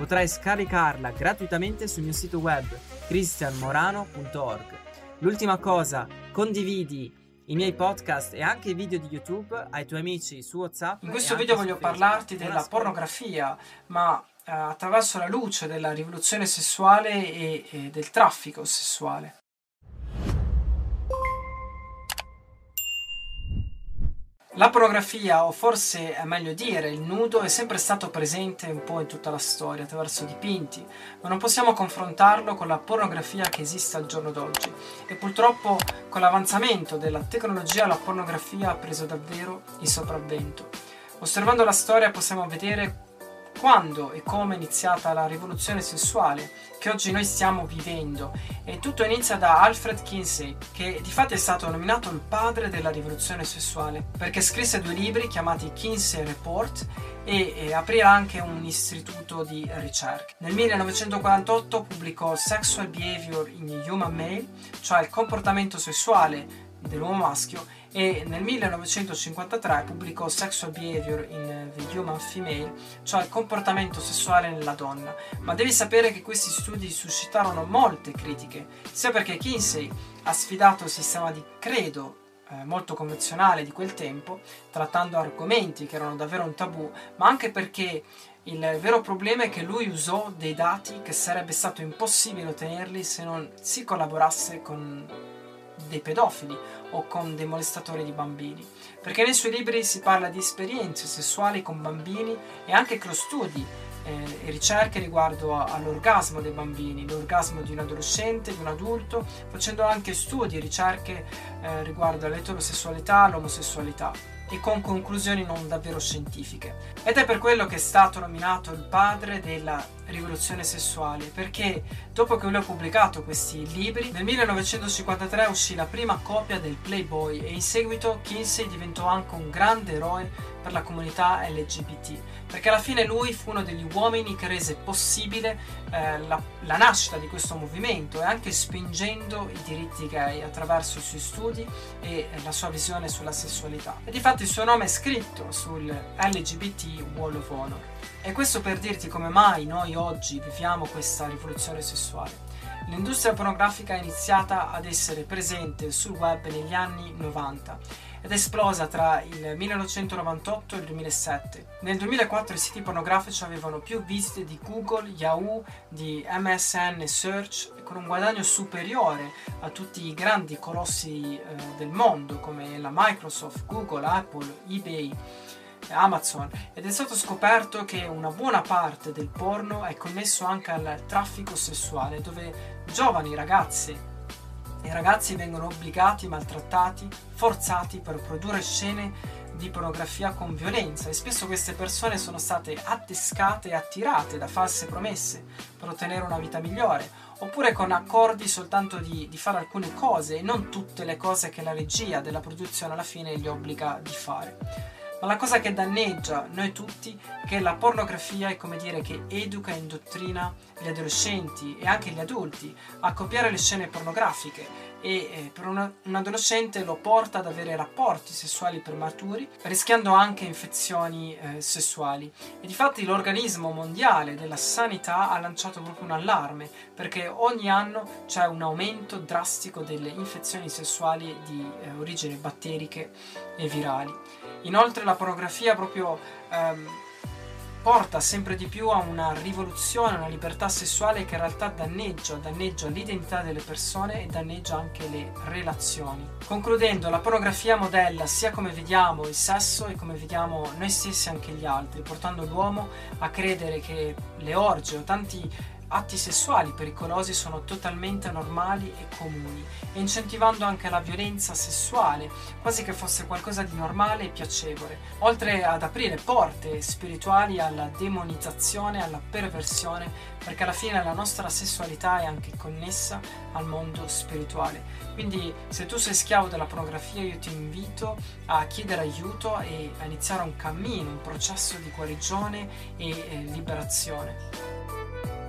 Potrai scaricarla gratuitamente sul mio sito web cristianmorano.org. L'ultima cosa, condividi i miei podcast e anche i video di YouTube ai tuoi amici su WhatsApp. In questo video voglio parlarti della pornografia, ma eh, attraverso la luce della rivoluzione sessuale e, e del traffico sessuale. La pornografia, o forse è meglio dire il nudo, è sempre stato presente un po' in tutta la storia attraverso dipinti, ma non possiamo confrontarlo con la pornografia che esiste al giorno d'oggi. E purtroppo con l'avanzamento della tecnologia la pornografia ha preso davvero il sopravvento. Osservando la storia possiamo vedere quando e come è iniziata la rivoluzione sessuale che oggi noi stiamo vivendo e tutto inizia da Alfred Kinsey che di fatto è stato nominato il padre della rivoluzione sessuale perché scrisse due libri chiamati Kinsey Report e, e aprì anche un istituto di ricerca. Nel 1948 pubblicò Sexual Behavior in Human Male, cioè il comportamento sessuale dell'uomo maschio e nel 1953 pubblicò Sexual Behavior in The Human Female, cioè il comportamento sessuale nella donna. Ma devi sapere che questi studi suscitarono molte critiche, sia perché Kinsey ha sfidato il sistema di credo eh, molto convenzionale di quel tempo, trattando argomenti che erano davvero un tabù, ma anche perché il vero problema è che lui usò dei dati che sarebbe stato impossibile ottenerli se non si collaborasse con dei pedofili o con dei molestatori di bambini, perché nei suoi libri si parla di esperienze sessuali con bambini e anche con studi eh, e ricerche riguardo all'orgasmo dei bambini, l'orgasmo di un adolescente, di un adulto, facendo anche studi e ricerche eh, riguardo all'eterosessualità, all'omosessualità e con conclusioni non davvero scientifiche. Ed è per quello che è stato nominato il padre della rivoluzione sessuale, perché dopo che lui ha pubblicato questi libri, nel 1953 uscì la prima copia del Playboy e in seguito Kinsey diventò anche un grande eroe per la comunità LGBT, perché alla fine lui fu uno degli uomini che rese possibile eh, la, la, nascita di questo movimento e anche spingendo i diritti gay attraverso i suoi studi e la sua visione sulla sessualità. E di fatto il suo nome è scritto sul LGBT Wall of Honor. E questo per dirti come mai noi oggi viviamo questa rivoluzione sessuale. L'industria pornografica è iniziata ad essere presente sul web negli anni 90 ed è esplosa tra il 1998 e il 2007. Nel 2004 i siti pornografici avevano più visite di Google, Yahoo, di MSN Search, con un guadagno superiore a tutti i grandi colossi eh, del mondo come la Microsoft, Google, Apple, eBay. Amazon ed è stato scoperto che una buona parte del porno è connesso anche al traffico sessuale dove giovani ragazzi i ragazzi vengono obbligati, maltrattati, forzati per produrre scene di pornografia con violenza e spesso queste persone sono state attescate e attirate da false promesse per ottenere una vita migliore oppure con accordi soltanto di, di, fare alcune cose e non tutte le cose che la regia della produzione alla fine gli obbliga di fare. Ma la cosa che danneggia noi tutti è che la pornografia è come dire che educa e indottrina gli adolescenti e anche gli adulti a copiare le scene pornografiche e eh, per un adolescente lo porta ad avere rapporti sessuali prematuri, rischiando anche infezioni eh, sessuali. E difatti l'organismo mondiale della sanità ha lanciato proprio un allarme perché ogni anno c'è un aumento drastico delle infezioni sessuali di eh, origine batteriche e virali. Inoltre la pornografia proprio ehm, porta sempre di più a una rivoluzione, a una libertà sessuale che in realtà danneggia, danneggia l'identità delle persone e danneggia anche le relazioni. Concludendo, la pornografia modella sia come vediamo il sesso e come vediamo noi stessi e anche gli altri, portando l'uomo a credere che le orge o tanti atti sessuali pericolosi sono totalmente normali e comuni incentivando anche la violenza sessuale, quasi che fosse qualcosa di normale e piacevole, oltre ad aprire porte spirituali alla demonizzazione, alla perversione, perché alla fine la nostra sessualità è anche connessa al mondo spirituale. Quindi se tu sei schiavo della pornografia io ti invito a chiedere aiuto e a iniziare un cammino, un processo di guarigione e eh, liberazione.